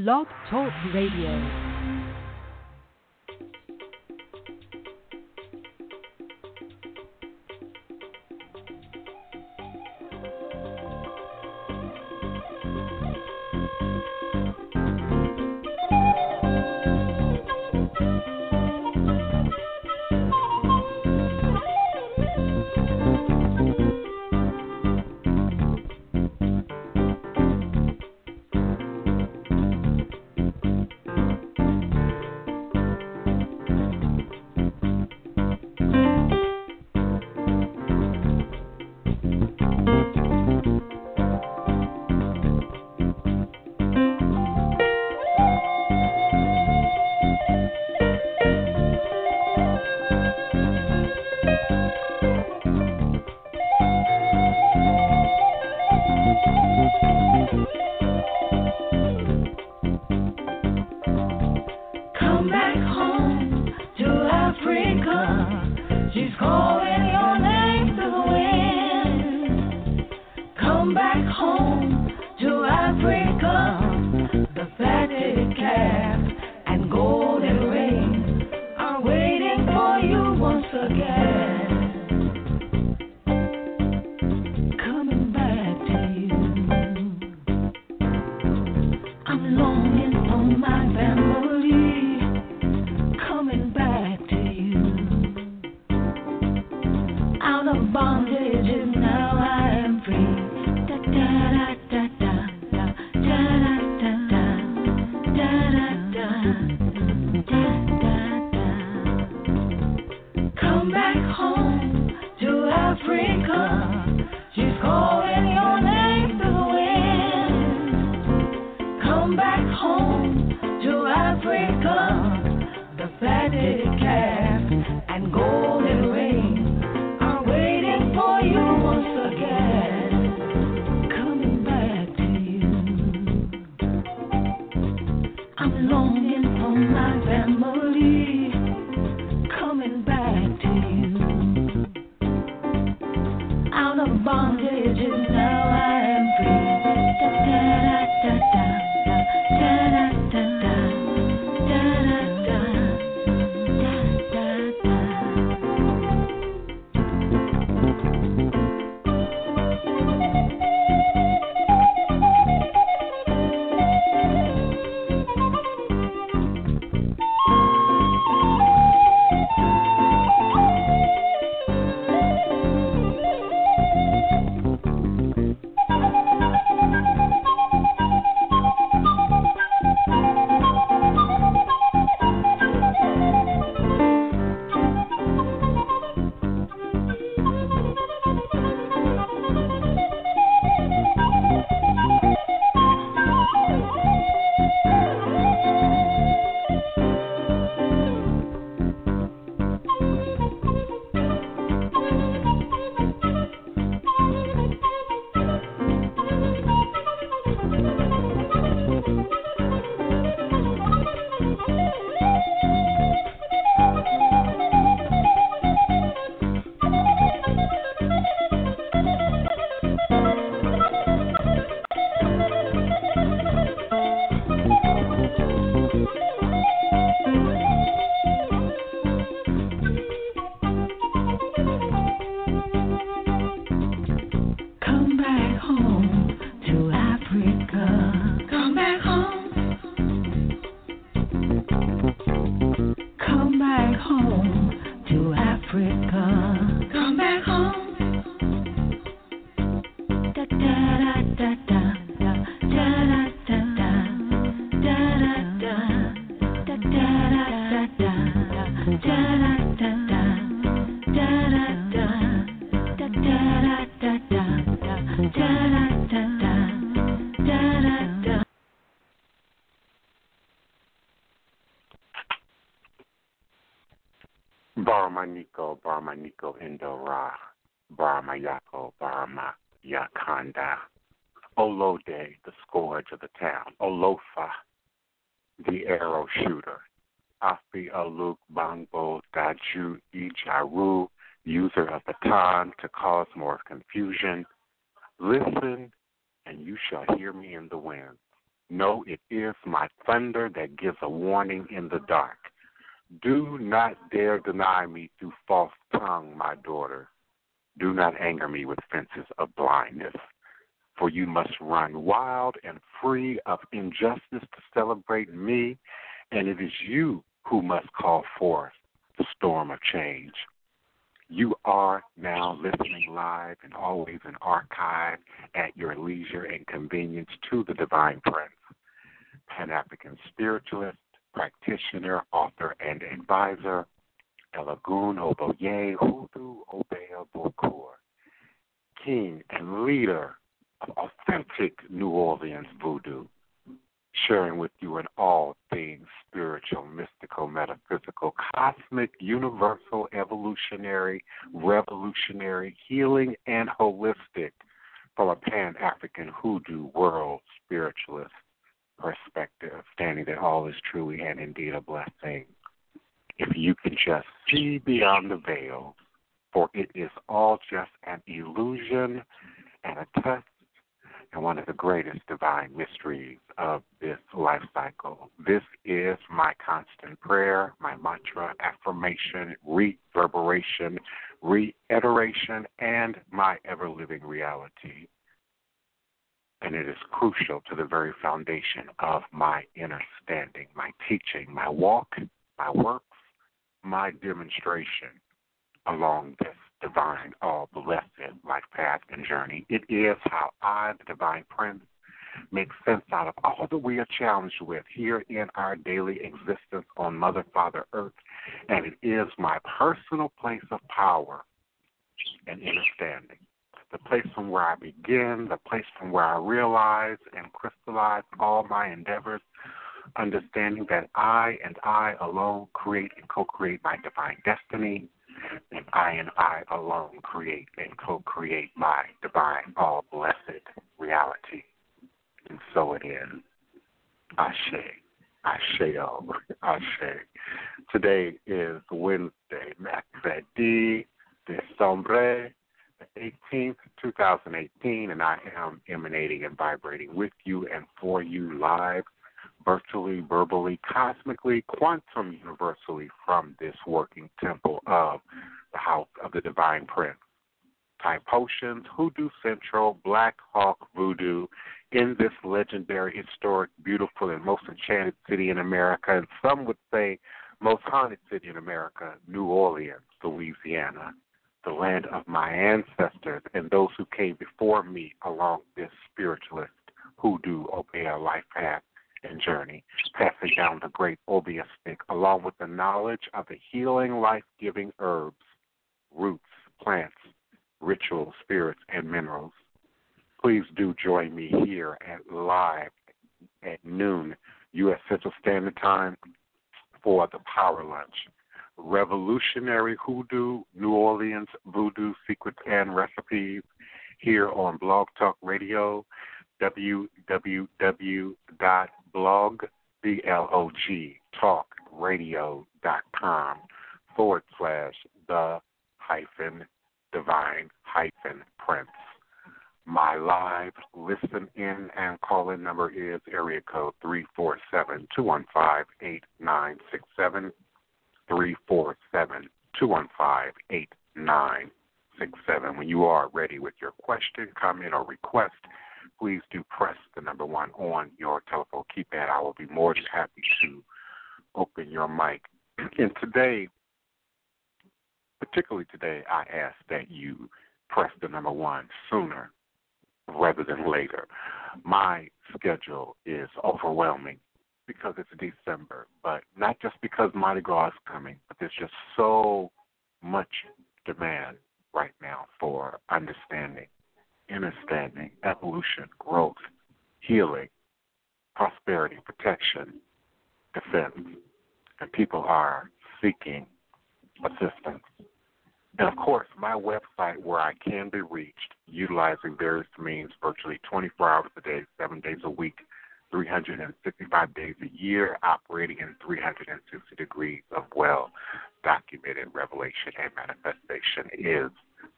Blog Talk Radio. Brahma Niko Indo Ra, Barma Yako, Barma Yakanda, Olode, the scourge of the town, Olofa, the arrow shooter, Afi Aluk Bangbo Daju Ijaru, user of the time to cause more confusion. Listen, and you shall hear me in the wind. No, it is my thunder that gives a warning in the dark. Do not dare deny me through false tongue, my daughter. Do not anger me with fences of blindness, for you must run wild and free of injustice to celebrate me, and it is you who must call forth the storm of change. You are now listening live and always in archive at your leisure and convenience to the Divine Prince, Pan African spiritualist, practitioner, author, and advisor, Elegun Oloye Hoodoo Obeah Bokor, king and leader of authentic New Orleans voodoo sharing with you in all things spiritual, mystical, metaphysical, cosmic, universal, evolutionary, revolutionary, healing, and holistic from a pan African hoodoo world spiritualist perspective, standing that all is truly and indeed a blessing. If you can just see beyond the veil, for it is all just an illusion and a test and one of the greatest divine mysteries of this life cycle. This is my constant prayer, my mantra, affirmation, reverberation, reiteration, and my ever living reality. And it is crucial to the very foundation of my understanding, my teaching, my walk, my works, my demonstration along this divine, all blessed life path and journey. It is how I, the divine prince, make sense out of all that we are challenged with here in our daily existence on Mother, Father, Earth. And it is my personal place of power and understanding. The place from where I begin, the place from where I realize and crystallize all my endeavors, understanding that I and I alone create and co create my divine destiny and I and I alone create and co create my divine, all blessed reality. And so it is. Ashe. Asheo. Ashe. Today is Wednesday, Mercredi Decembre, the 18th, 2018, and I am emanating and vibrating with you and for you live virtually, verbally, cosmically, quantum universally from this working temple of the House of the Divine Prince. Thai potions, Hoodoo Central, Black Hawk Voodoo, in this legendary, historic, beautiful, and most enchanted city in America, and some would say most haunted city in America, New Orleans, Louisiana, the land of my ancestors and those who came before me along this spiritualist hoodoo obeah life path and journey, passing down the great obeah stick, along with the knowledge of the healing, life giving herbs, roots, plants, rituals, spirits, and minerals. Please do join me here at live at noon U.S. Central Standard Time for the Power Lunch revolutionary hoodoo, New Orleans voodoo secrets and recipes here on Blog Talk Radio, www.blogtalkradio.com forward slash the hyphen divine hyphen prince. My live listen in and call in number is area code 347 215 8967 three four seven two one five eight nine six seven. When you are ready with your question, comment, or request, please do press the number one on your telephone keypad. I will be more than happy to open your mic. And today, particularly today, I ask that you press the number one sooner rather than later. My schedule is overwhelming because it's December, but not just because Mardi Gras is coming, but there's just so much demand right now for understanding understanding, evolution, growth, healing, prosperity, protection, defense, and people are seeking assistance. And of course, my website where I can be reached utilizing various means virtually 24 hours a day, seven days a week, 365 days a year, operating in 360 degrees of well documented revelation and manifestation is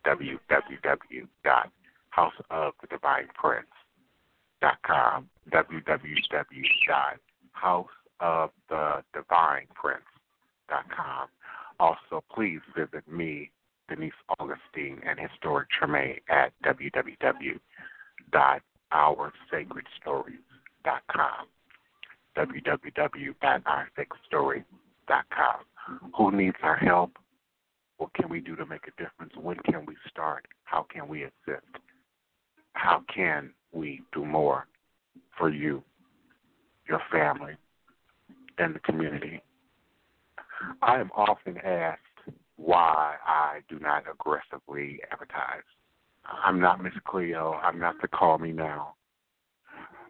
www house of the divine prince www.houseofthedivineprince.com, www.houseofthedivineprince.com. Also, please visit me, Denise Augustine, and Historic Treme at www.oursacredstories.com, www.oursacredstories.com. Who needs our help? What can we do to make a difference? When can we start? How can we assist? How can we do more for you, your family, and the community? I am often asked why I do not aggressively advertise. I'm not Miss Cleo. I'm not the Call Me Now.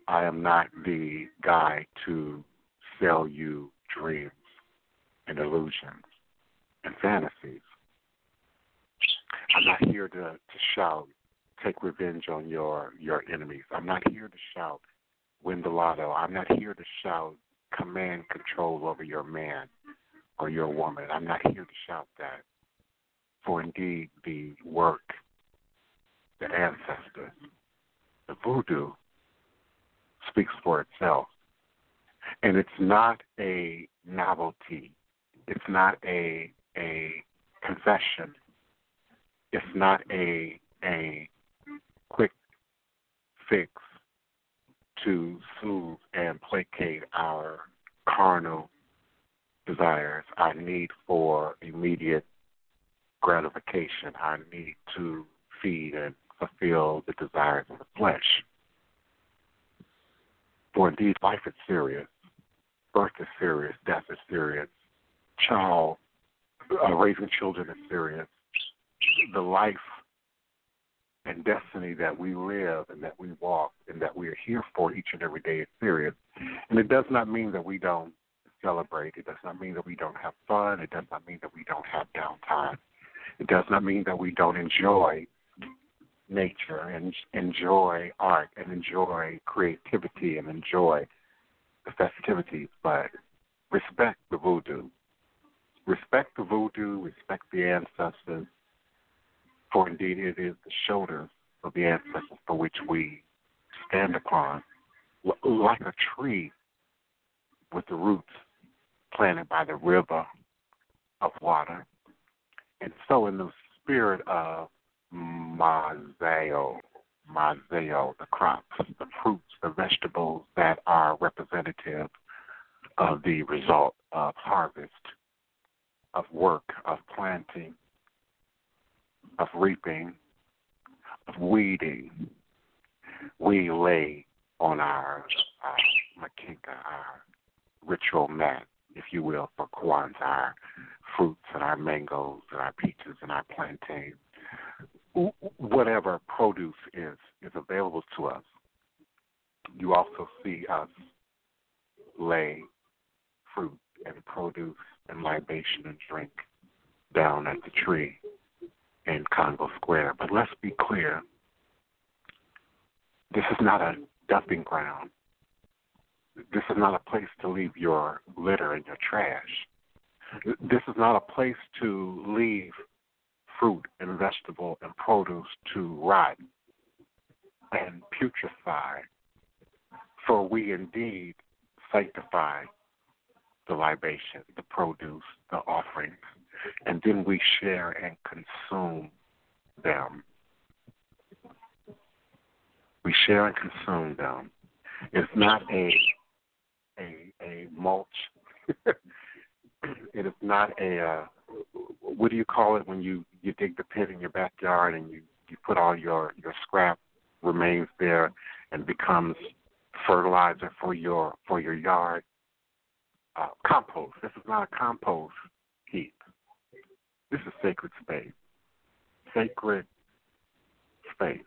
I am not the guy to sell you dreams and illusions and fantasies. I'm not here to, to shout, take revenge on your, your enemies. I'm not here to shout, win the lotto. I'm not here to shout, command control over your man or your woman. I'm not here to shout that. For indeed, the work, the ancestors, the voodoo speaks for itself. And it's not a novelty. It's not a a confession. It's not a a quick fix to soothe and placate our carnal desires, our need for immediate gratification, our need to feed and fulfill the desires of the flesh. For indeed, life is serious. Birth is serious. Death is serious. Child, uh, raising children is serious. The life and destiny that we live and that we walk and that we are here for each and every day is serious. And it does not mean that we don't celebrate. It does not mean that we don't have fun. It does not mean that we don't have downtime. It does not mean that we don't enjoy nature and enjoy art and enjoy creativity and enjoy the festivities, but respect the voodoo. Respect the voodoo, respect the ancestors, for indeed it is the shoulders of the ancestors for which we stand upon, like a tree with the roots planted by the river of water. And so, in the spirit of Mazao, Mazao, the crops, the fruits, the vegetables that are representative of the result of harvest, of work, of planting, of reaping, of weeding. We lay on our, our makinka, our ritual mat, if you will, for Kwanzaa, our fruits and our mangoes and our peaches and our plantains, whatever produce is is available to us. You also see us lay fruit and produce and libation and drink down at the tree in Congo Square. But let's be clear this is not a dumping ground. This is not a place to leave your litter and your trash. This is not a place to leave fruit and vegetable and produce to rot and putrefy, for we indeed sanctify the libation, the produce, the offerings, and then we share and consume them. We share and consume them. It's not a a a mulch. it is not a uh, what do you call it when you you dig the pit in your backyard and you you put all your your scrap remains there and becomes fertilizer for your for your yard. Uh, compost. This is not a compost heap. This is sacred space. Sacred space.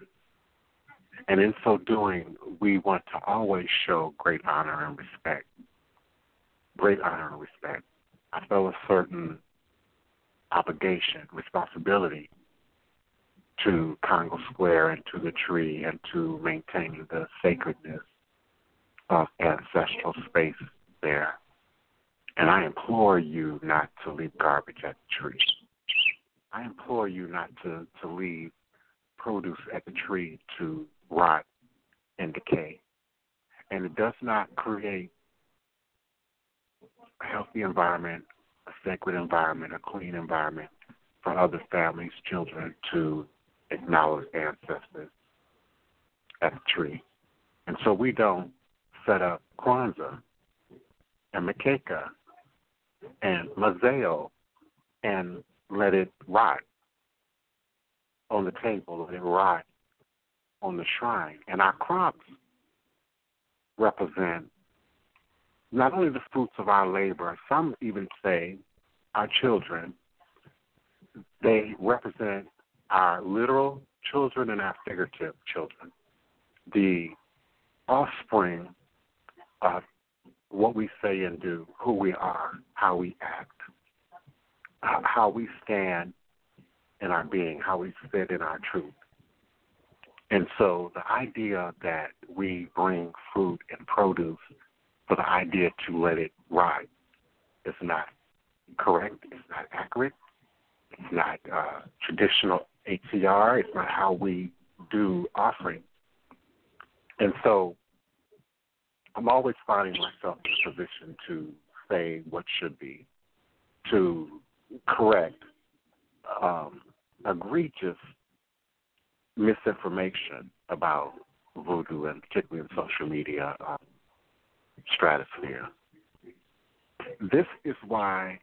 And in so doing, we want to always show great honor and respect. Great honor and respect. I feel a certain obligation, responsibility to Congo Square and to the tree and to maintaining the sacredness of ancestral space there. And I implore you not to leave garbage at the tree. I implore you not to, to leave produce at the tree to rot and decay. and it does not create a healthy environment, a sacred environment, a clean environment for other families, children to acknowledge ancestors at the tree. And so we don't set up Kwanzaa and Mkeka and Mazao and let it rot on the table, let it rot on the shrine. And our crops represent not only the fruits of our labor, some even say our children, they represent our literal children and our figurative children, the offspring of what we say and do, who we are, how we act, uh, how we stand in our being, how we sit in our truth. And so the idea that we bring fruit and produce for the idea to let it ride. is not correct, it's not accurate, it's not uh, traditional HCR, it's not how we do offering. And so I'm always finding myself in a position to say what should be, to correct um, egregious misinformation about voodoo, and particularly in social media um, stratosphere. This is why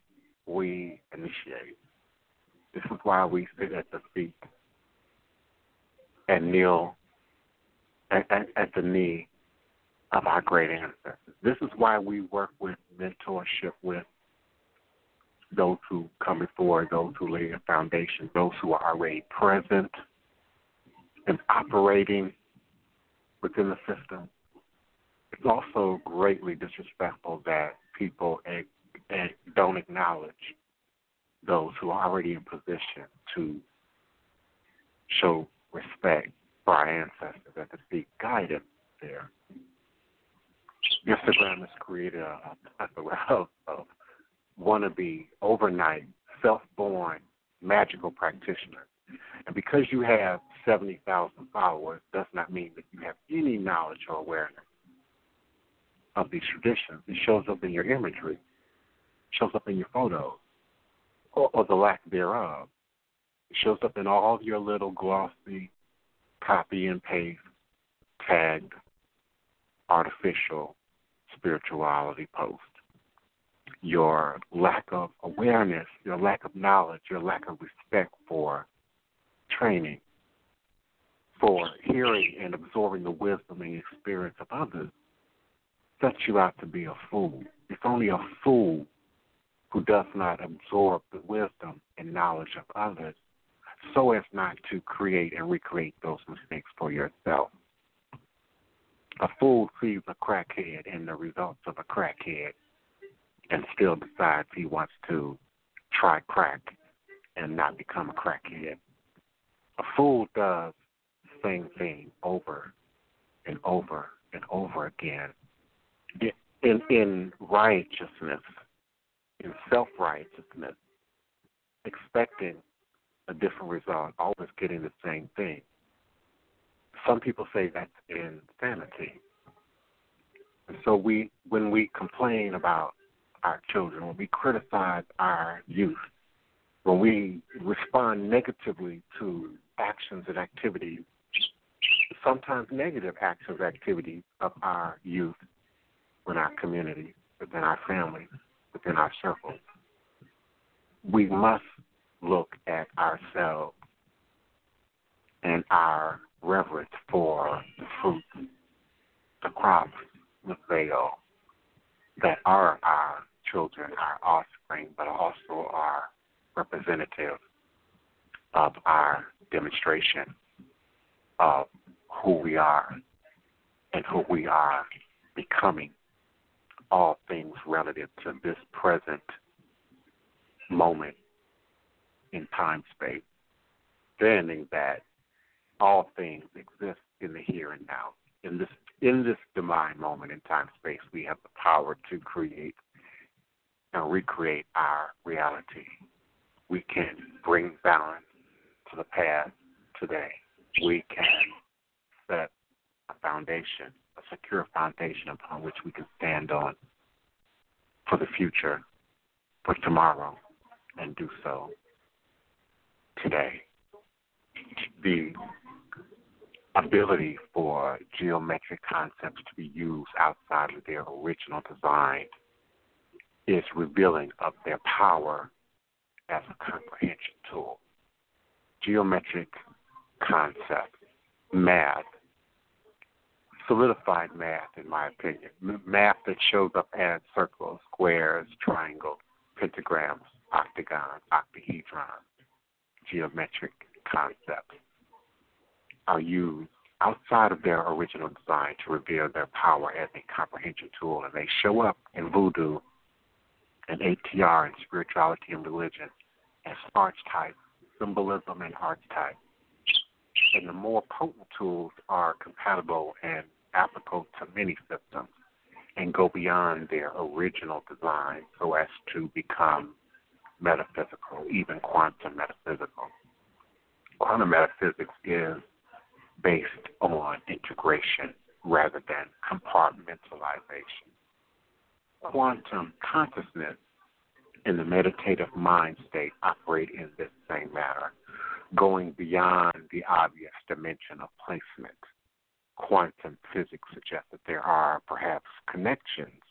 we initiate. This is why we sit at the feet and kneel at, at, at the knee of our great ancestors. This is why we work with mentorship with those who come before, those who lay a foundation, those who are already present and operating within the system. Also greatly disrespectful that people don't acknowledge those who are already in position to show respect for our ancestors and to seek guidance there. Instagram has created a plethora of, of wannabe, overnight, self born, magical practitioners. And because you have 70,000 followers, does not mean that you have any knowledge or awareness of these traditions. It shows up in your imagery, shows up in your photos, or, or the lack thereof. It shows up in all your little glossy copy and paste tagged artificial spirituality post. Your lack of awareness, your lack of knowledge, your lack of respect for training, for hearing and absorbing the wisdom and experience of others sets you out to be a fool. It's only a fool who does not absorb the wisdom and knowledge of others so as not to create and recreate those mistakes for yourself. A fool sees a crackhead and the results of a crackhead and still decides he wants to try crack and not become a crackhead. A fool does the same thing over and over and over again in, in righteousness, in self righteousness, expecting a different result, always getting the same thing. Some people say that's insanity. And so we when we complain about our children, when we criticize our youth, when we respond negatively to actions and activities, sometimes negative actions and activities of our youth within our community, within our family, within our circle. we must look at ourselves and our reverence for the fruit, the crops, the veil that are our children, our offspring, but also are representative of our demonstration of who we are and who we are becoming all things relative to this present moment in time space, understanding that all things exist in the here and now. In this in this divine moment in time space, we have the power to create and recreate our reality. We can bring balance to the past today. We can set a foundation, a secure foundation upon which we can stand on for the future, for tomorrow, and do so today. The ability for geometric concepts to be used outside of their original design is revealing of their power as a comprehension tool. Geometric concepts, math, solidified math, in my opinion, math that shows up as circles, squares, triangles, pentagrams, octagons, octahedrons, geometric concepts are used outside of their original design to reveal their power as a comprehension tool, and they show up in voodoo and ATR and spirituality and religion as archetypes, symbolism and archetypes. And the more potent tools are compatible and applicable to many systems and go beyond their original design so as to become metaphysical, even quantum metaphysical. Quantum metaphysics is based on integration rather than compartmentalization. Quantum consciousness and the meditative mind state operate in this same manner, going beyond the obvious dimension of placement. Quantum physics suggests that there are perhaps connections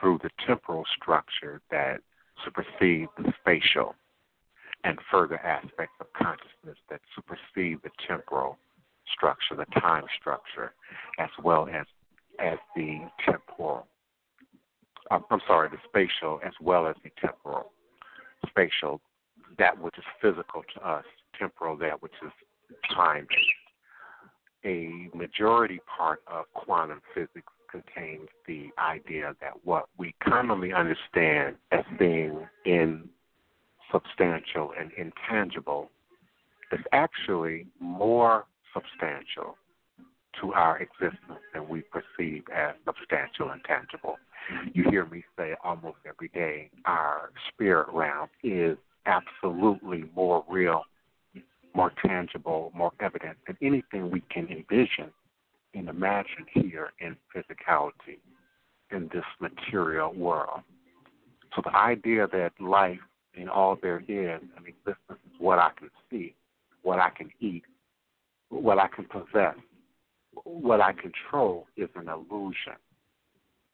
through the temporal structure that supersede the spatial and further aspects of consciousness that supersede the temporal structure, the time structure, as well as as the temporal. I'm sorry, the spatial as well as the temporal. Spatial, that which is physical to us, temporal, that which is time based. A majority part of quantum physics contains the idea that what we commonly understand as being insubstantial and intangible is actually more substantial to our existence than we perceive as substantial and tangible. You hear me say almost every day our spirit realm is absolutely more real, more tangible, more evident than anything we can envision and imagine here in physicality, in this material world. So the idea that life and all there is I and existence is what I can see, what I can eat, what I can possess, what I control is an illusion.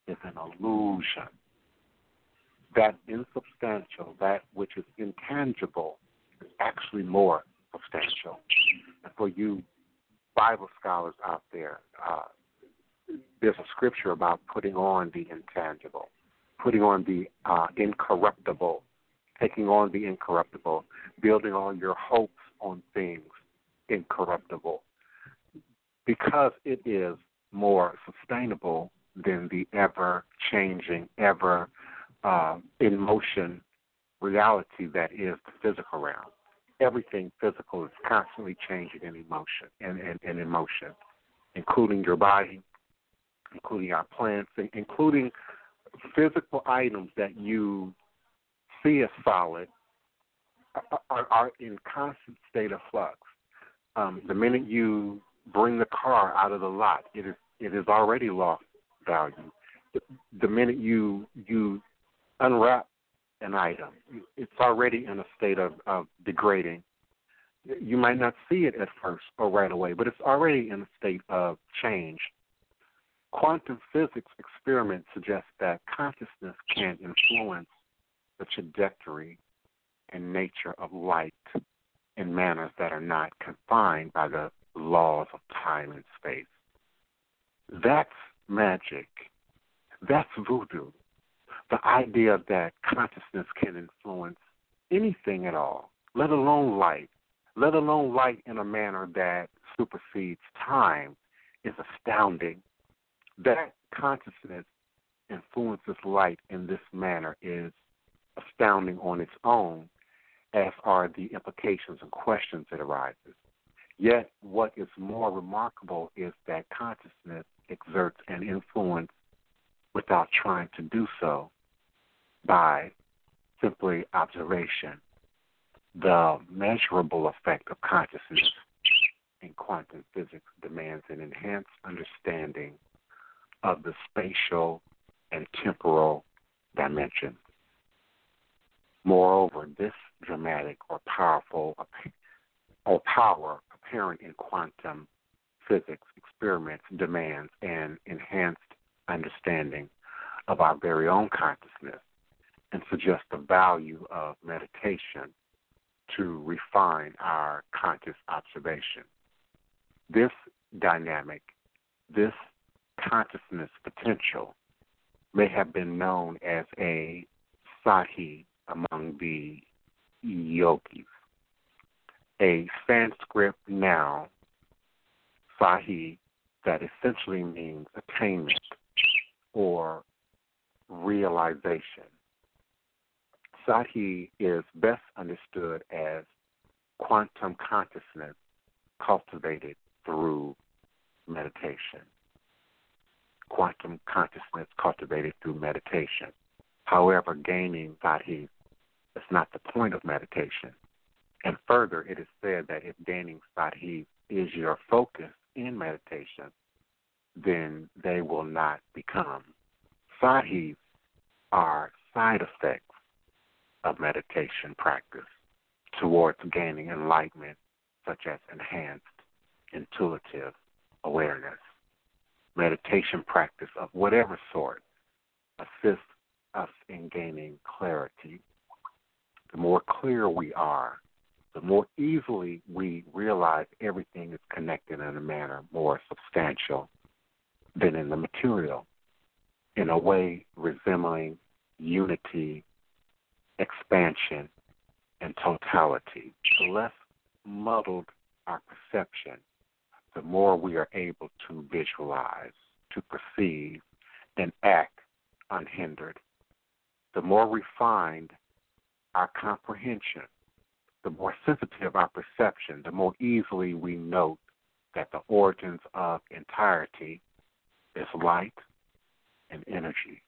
Is an illusion. That insubstantial, that which is intangible, is actually more substantial. And for you Bible scholars out there, uh, there's a scripture about putting on the intangible, putting on the uh, incorruptible, taking on the incorruptible, building on your hopes on things incorruptible because it is more sustainable than the ever changing, ever uh, in motion reality that is the physical realm. Everything physical is constantly changing in emotion and, and, and in motion, including your body, including our plants, including physical items that you see as solid are, are in constant state of flux um, the minute you bring the car out of the lot, it is it is already lost value. The, the minute you you unwrap an item, it's already in a state of, of degrading. You might not see it at first or right away, but it's already in a state of change. Quantum physics experiments suggest that consciousness can influence the trajectory and nature of light in manners that are not confined by the laws of time and space. That's magic. That's voodoo. The idea that consciousness can influence anything at all, let alone light, let alone light in a manner that supersedes time, is astounding. That consciousness influences light in this manner is astounding on its own as are the implications and questions that arises. Yet, what is more remarkable is that consciousness exerts an influence without trying to do so by simply observation. The measurable effect of consciousness in quantum physics demands an enhanced understanding of the spatial and temporal dimensions. Moreover, this dramatic or powerful or power apparent in quantum physics experiments demands an enhanced understanding of our very own consciousness and suggest the value of meditation to refine our conscious observation. This dynamic, this consciousness potential may have been known as a siddhi among the yogis. A Sanskrit noun, siddhi, that essentially means attainment or realization. Siddhi is best understood as quantum consciousness cultivated through meditation. Quantum consciousness cultivated through meditation. However, gaining Siddhi is not the point of meditation. And further, it is said that if gaining Siddhi is your focus in meditation, then they will not become. Siddhis are side effects of meditation practice towards gaining enlightenment, such as enhanced intuitive awareness. Meditation practice of whatever sort assists us in gaining clarity the more clear we are, the more easily we realize everything is connected in a manner more substantial than in the material, in a way resembling unity, expansion, and totality. The less muddled our perception, the more we are able to visualize, to perceive, and act unhindered. The more refined our comprehension, the more sensitive our perception, the more easily we note that the origins of entirety is light and energy,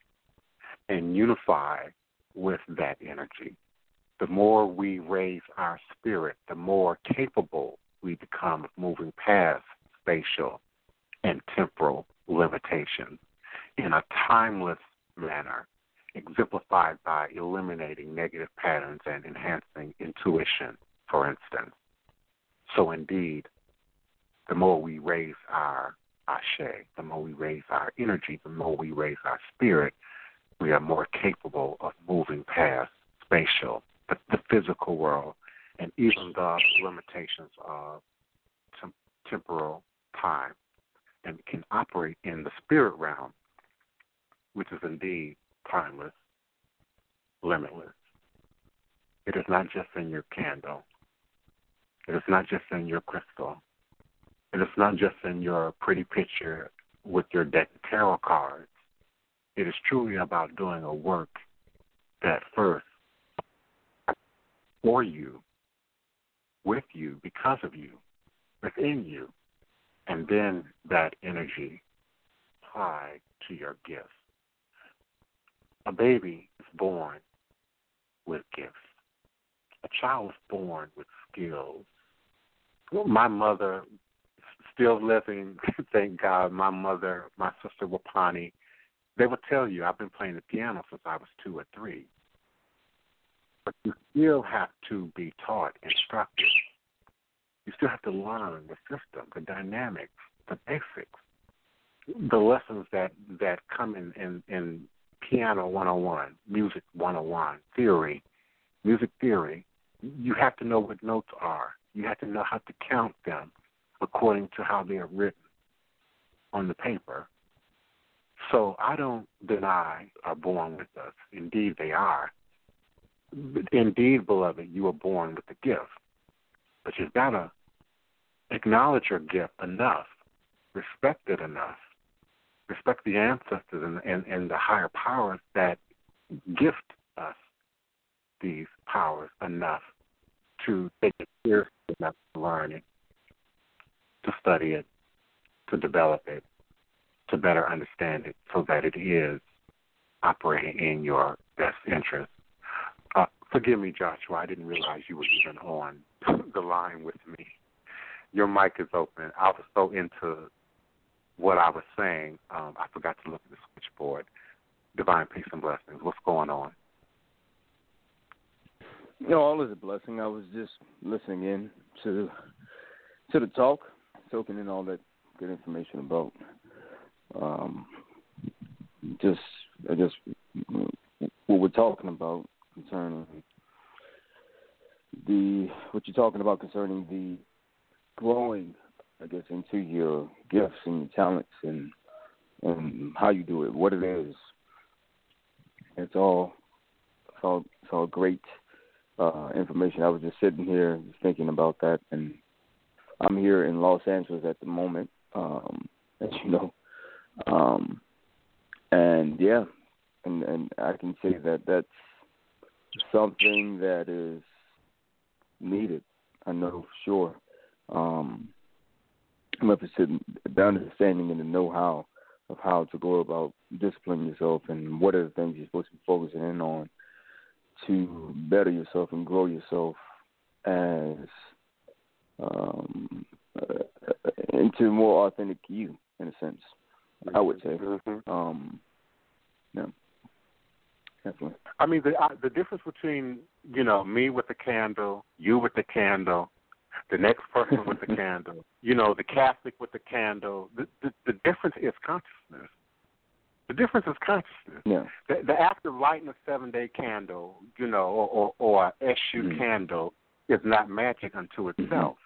and unify with that energy. The more we raise our spirit, the more capable we become of moving past spatial and temporal limitations in a timeless manner exemplified by eliminating negative patterns and enhancing intuition, for instance. So, indeed, the more we raise our ashe, the more we raise our energy, the more we raise our spirit, we are more capable of moving past spatial, the, the physical world, and even the limitations of tem- temporal time, and can operate in the spirit realm, which is indeed timeless, limitless. It is not just in your candle. It is not just in your crystal. It is not just in your pretty picture with your deck of tarot cards. It is truly about doing a work that first for you, with you, because of you, within you, and then that energy applied to your gifts. A baby is born with gifts. A child is born with skills. My mother, still living, thank God, my mother, my sister Wapani, they will tell you I've been playing the piano since I was two or three. But you still have to be taught, instructed. You still have to learn the system, the dynamics, the basics, the lessons that that come in in, in piano 101, music 101, theory, music theory, you have to know what notes are. You have to know how to count them according to how they are written on the paper. So I don't deny are born with us. Indeed, they are. Indeed, beloved, you are born with a gift. But you've got to acknowledge your gift enough, respect it enough, respect the ancestors and, and, and the higher powers that gift us these powers enough to take it seriously enough to learn it, to study it, to develop it, to better understand it so that it is operating in your best interest. Uh, forgive me, Joshua, I didn't realize you were even on the line with me. your mic is open. I was so into what I was saying, um, I forgot to look at the switchboard. Divine peace and blessings. What's going on? No, all is a blessing. I was just listening in to to the talk, soaking in all that good information about um, just just what we're talking about concerning the what you're talking about concerning the growing, I guess, into your gifts and your talents and and how you do it, what it is. It's all it's all it's all great uh, information. I was just sitting here thinking about that, and I'm here in Los Angeles at the moment, um, as you know, um, and yeah, and and I can say that that's something that is needed. I know for sure. Um, I'm interested in the understanding and the know-how of how to go about disciplining yourself and what are the things you're supposed to be focusing in on to better yourself and grow yourself as um, uh, into more authentic you, in a sense. I would say. Mm-hmm. Um, yeah. Definitely. I mean, the uh, the difference between you know me with the candle, you with the candle, the next person with the candle, you know, the Catholic with the candle. The, the the difference is consciousness. The difference is consciousness. Yeah. The, the act of lighting a seven day candle, you know, or or, or a SU Mm. candle is not magic unto itself.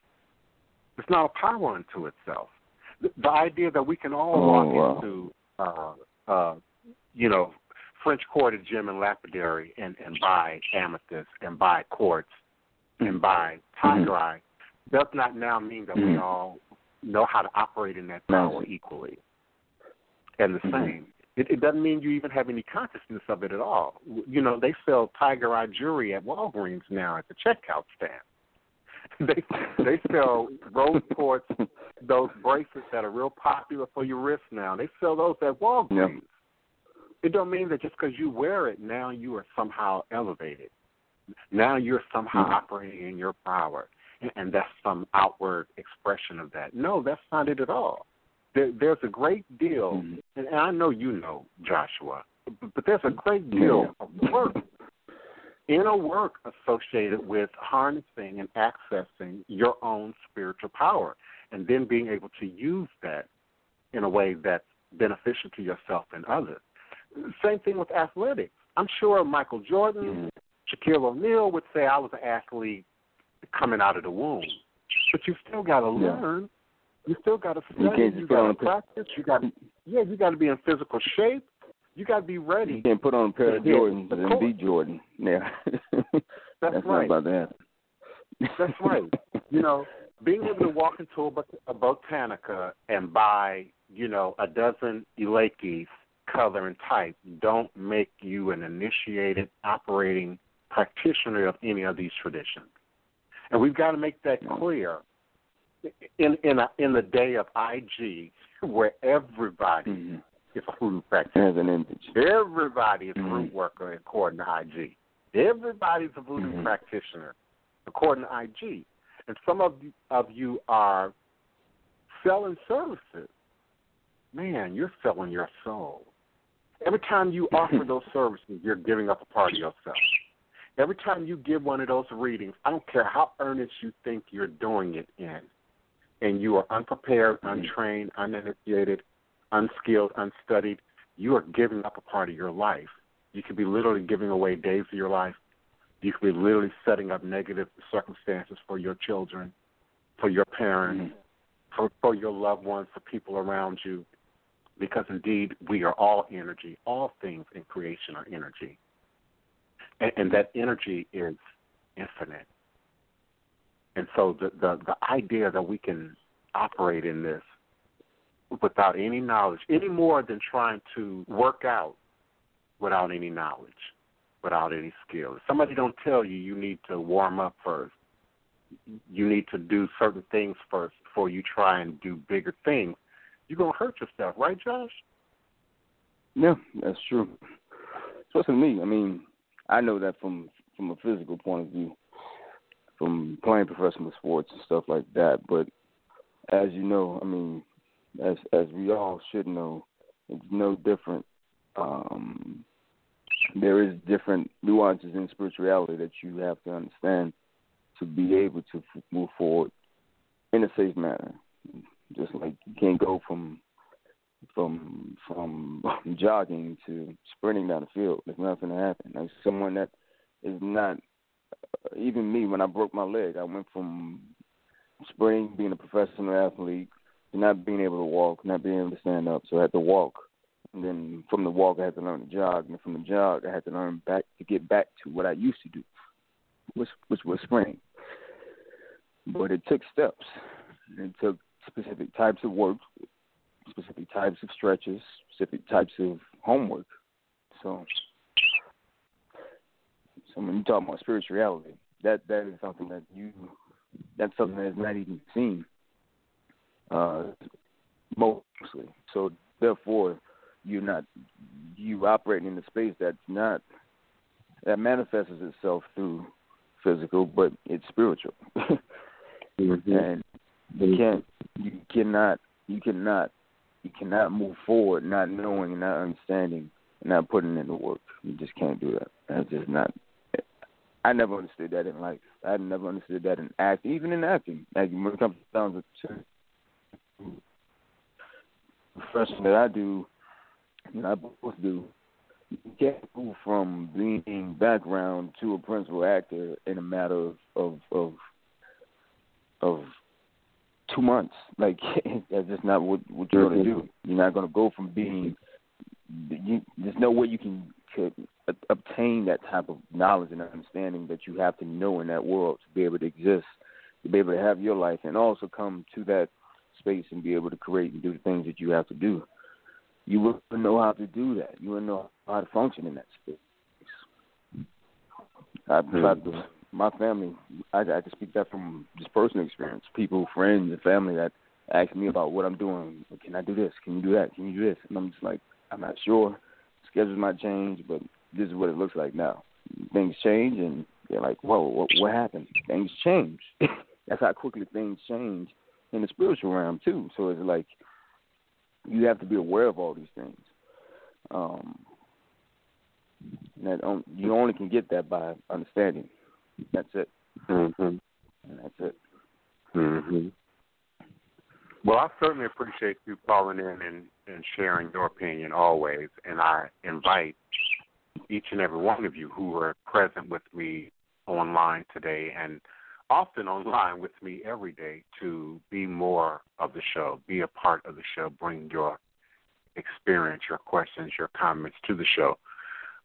It's not a power unto itself. The, the idea that we can all Oh, walk wow. into, uh, uh, you know, French Quarter Gem and Lapidary and and buy amethyst and buy quartz and buy tiger eye does not now mean that we Mhm. all know how to operate in that power Right. equally and the Mhm. same. It, it doesn't mean you even have any consciousness of it at all. You know, they sell tiger eye jewelry at Walgreens now at the checkout stand. they they sell rose quartz, those bracelets that are real popular for your wrist now. They sell those at Walgreens. It don't mean that just because you wear it now you are somehow elevated. Now you're somehow Mhm. operating in your power, and, and that's some outward expression of that. No, that's not it at all. There, there's a great deal, Mhm. and, and I know you know Joshua, but, but there's a great deal of work, inner work associated with harnessing and accessing your own spiritual power, and then being able to use that in a way that's beneficial to yourself and others. Same thing with athletics. I'm sure Michael Jordan, Mhm. Shaquille O'Neal would say I was an athlete coming out of the womb. But you still got to Yeah. learn. You still got to study. You just gotta practice. You got yeah. You got to be in physical shape. You got to be ready. You can't put on a pair of Jordans and be Jordan. Yeah. That's, That's right. about that. That's right. You know, being able to walk into a, a botanica and buy, you know, a dozen Elekes, color and type, don't make you an initiated operating practitioner of any of these traditions. And we've got to make that clear in in a, in the day of IG, where everybody hmm is a hoodoo practitioner. As an image. Everybody is a Mhm. root worker according to IG. Everybody's a voodoo Mhm. practitioner according to IG. And some of you, of you are selling services. Man, you're selling your soul. Every time you offer those services, you're giving up a part of yourself. Every time you give one of those readings, I don't care how earnest you think you're doing it in, and you are unprepared, untrained, uninitiated, unskilled, unstudied, you are giving up a part of your life. You could be literally giving away days of your life. You could be literally setting up negative circumstances for your children, for your parents, Mhm. for, for your loved ones, for people around you. Because indeed, we are all energy. All things in creation are energy. And, and that energy is infinite. And so the, the, the idea that we can operate in this without any knowledge, any more than trying to work out without any knowledge, without any skill. If somebody don't tell you you need to warm up first, you need to do certain things first before you try and do bigger things, you're gonna hurt yourself, right, Josh? Yeah, that's true. Especially me. I mean, I know that from from a physical point of view, from playing professional sports and stuff like that. But as you know, I mean, as as we all should know, it's no different. Um, there is different nuances in spirituality that you have to understand to be able to f- move forward in a safe manner. Just like you can't go from from from jogging to sprinting down the field. There's nothing to happen. Like someone that is not uh, even me when I broke my leg, I went from sprinting, being a professional athlete, not being able to walk, not being able to stand up. So I had to walk. And then from the walk I had to learn to jog and from the jog I had to learn back to get back to what I used to do, which which was sprinting. But it took steps. It took specific types of work, specific types of stretches, specific types of homework. So, so when you talk about spirituality, that that is something that you that's something that is not even seen uh, mostly. So therefore, you're not you operating in a space that's not that manifests itself through physical, but it's spiritual. mm-hmm. And you can't you cannot you cannot you cannot move forward not knowing and not understanding and not putting in the work. You just can't do that. That's just not I never understood that in life. I never understood that in acting, even in acting. Like when it comes down to profession that I do, that I both do, you can't move from being background to a principal actor in a matter of of of, of two months. Like that's just not what what you're going to do. Mm-hmm. You're not going to go from being. You, there's no way you can could obtain that type of knowledge and understanding that you have to know in that world to be able to exist, to be able to have your life, and also come to that space and be able to create and do the things that you have to do. You wouldn't know how to do that. You wouldn't know how to function in that space. I. I, hmm. my family, I, I can speak that from just personal experience. People, friends, and family that ask me about what I'm doing. Can I do this? Can you do that? Can you do this? And I'm just like, I'm not sure. Schedules might change, but this is what it looks like now. Things change, and they're like, whoa, what, what happened? Things change. That's how quickly things change in the spiritual realm too. So it's like you have to be aware of all these things. Um, that you only can get that by understanding. That's it. Mm-hmm. And that's it. Mm-hmm. Well, I certainly appreciate you calling in and, and sharing your opinion always, and I invite each and every one of you who are present with me online today and often online with me every day to be more of the show, be a part of the show, bring your experience, your questions, your comments to the show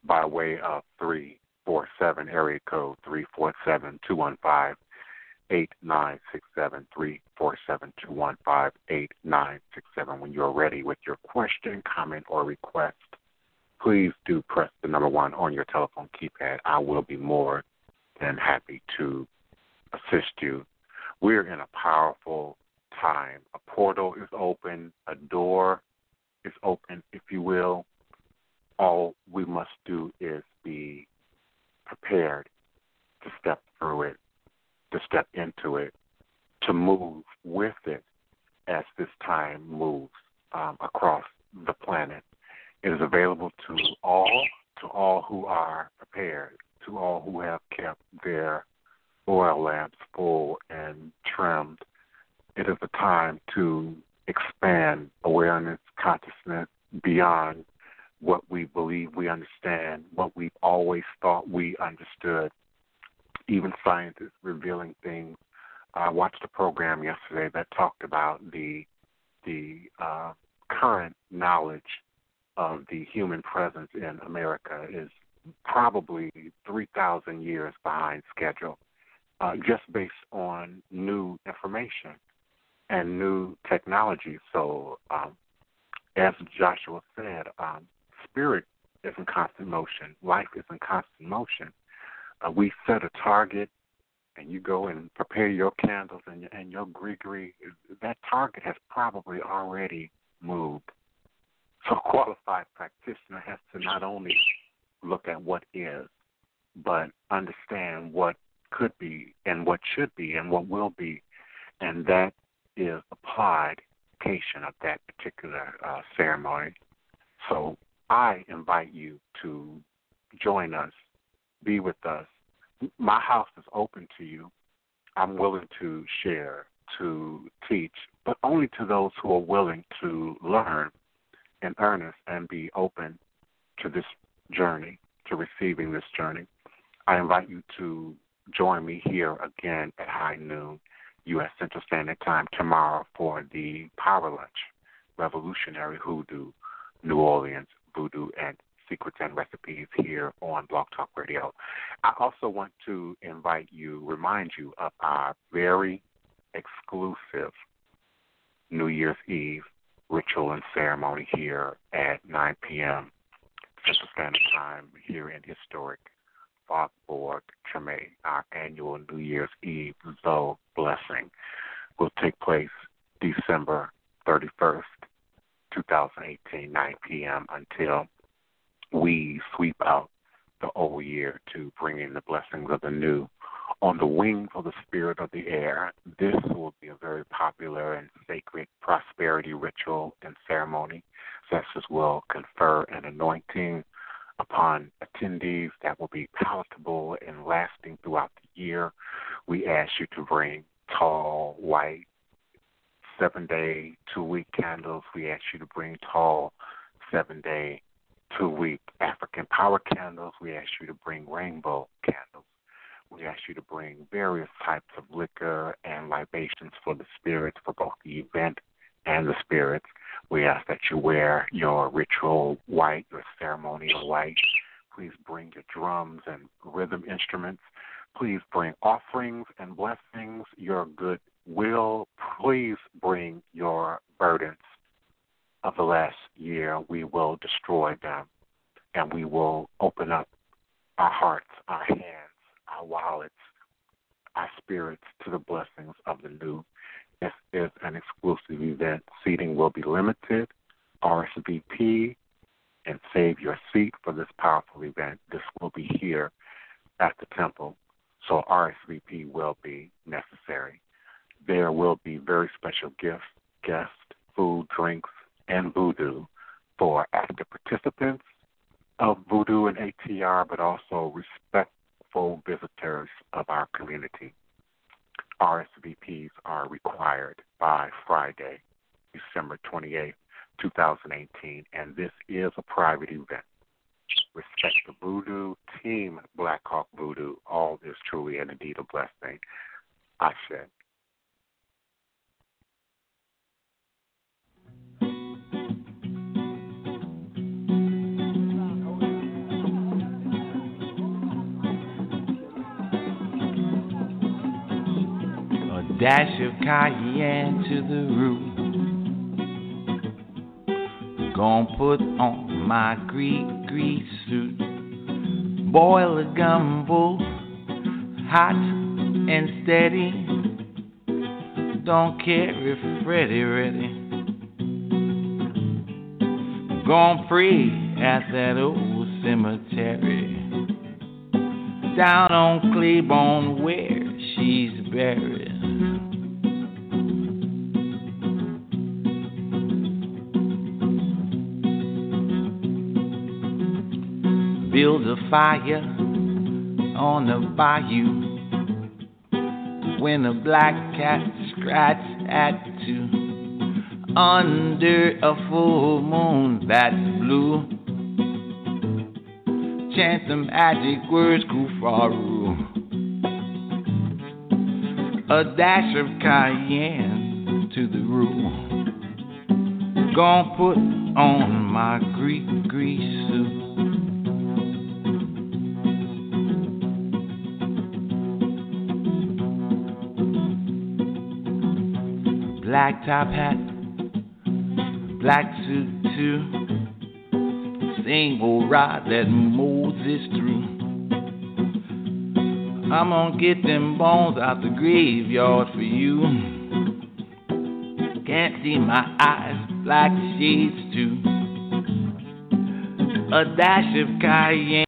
by way of 347 area code 347 215 8967 347 215 8967. When you're ready with your question, comment, or request, please do press the number one on your telephone keypad. I will be more than happy to assist you. We're in a powerful time. A portal is open, a door is open, if you will. All we must do is be prepared to step through it, to step into it, to move with it as this time moves um, across the planet. It is available to all, to all who are prepared, to all who have kept their oil lamps full and trimmed. It is a time to expand awareness, consciousness beyond what we believe we understand, what we've always thought we understood. Even scientists revealing things. I watched a program yesterday that talked about the the uh, current knowledge of the human presence in America is probably 3,000 years behind schedule uh, just based on new information and new technology. So, um, as Joshua said, um, spirit is in constant motion, life is in constant motion. Uh, we set a target, and you go and prepare your candles and, and your Gris Gris. That target has probably already moved. So, a qualified practitioner has to not only look at what is, but understand what could be and what should be and what will be. And that is applied of that particular uh, ceremony. So I invite you to join us, be with us. My house is open to you. I'm willing to share, to teach, but only to those who are willing to learn in earnest and be open to this journey, to receiving this journey. I invite you to join me here again at high noon U.S. Central Standard Time tomorrow for the Power Lunch Revolutionary Hoodoo New Orleans Voodoo and Secrets and Recipes here on Blog Talk Radio. I also want to invite you, remind you of our very exclusive New Year's Eve ritual and ceremony here at 9 p.m. Central Standard Time here in historic Faubourg Treme, our annual New Year's Eve Zoe Blessing, will take place December 31st, 2018, 9 p.m. until we sweep out the old year to bring in the blessings of the new. On the wings of the spirit of the air, this will be a very popular and sacred prosperity ritual and ceremony. Ancestors will confer an anointing upon attendees that will be palatable and lasting throughout the year. We ask you to bring tall, white, seven day, two week candles. We ask you to bring tall, seven day, two week African power candles. We ask you to bring rainbow candles. We ask you to bring various types of liquor and libations for the spirits for both the event and the spirits. We ask that you wear your ritual white, your ceremonial white. Please bring your drums and rhythm instruments. Please bring offerings and blessings, your good will. Please bring your burdens of the last year. We will destroy them and we will open up our hearts, our hands, our wallets, our spirits to the blessings of the new this is an exclusive event. Seating will be limited. RSVP and save your seat for this powerful event. This will be here at the temple, so RSVP will be necessary. There will be very special gifts, guests, food, drinks, and voodoo for active participants of voodoo and ATR, but also respectful visitors of our community. RSVPs are required by Friday, December 28, 2018, and this is a private event. Respect the Voodoo, Team Blackhawk Voodoo, all is truly and indeed a blessing. I said. Dash of cayenne to the root. Gonna put on my Gris Gris suit. Boil a gumbo, hot and steady. Don't care if Freddy ready. Gonna pray at that old cemetery. Down on Claiborne where she's buried. Build a fire on the bayou when a black cat scratched at two under a full moon that's blue. Chant the magic words, Kufaru. A dash of cayenne to the room. Gonna put on my Gris Gris black top hat, black suit too. Same old ride that Moses through. I'm gonna get them bones out the graveyard for you. Can't see my eyes, black shades too. A dash of cayenne.